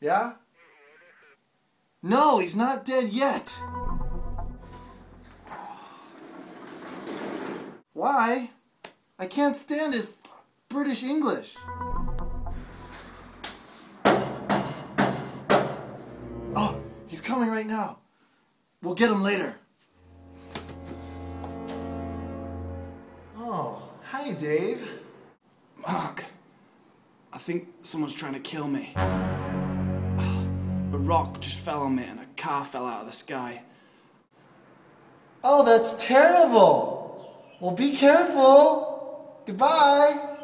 Yeah? No, he's not dead yet. Why? I can't stand his British English. Oh, he's coming right now. We'll get him later. Oh, hi, Dave. Mark, I think someone's trying to kill me. A rock just fell on me and a car fell out of the sky. Oh, that's terrible. Well, be careful. Goodbye.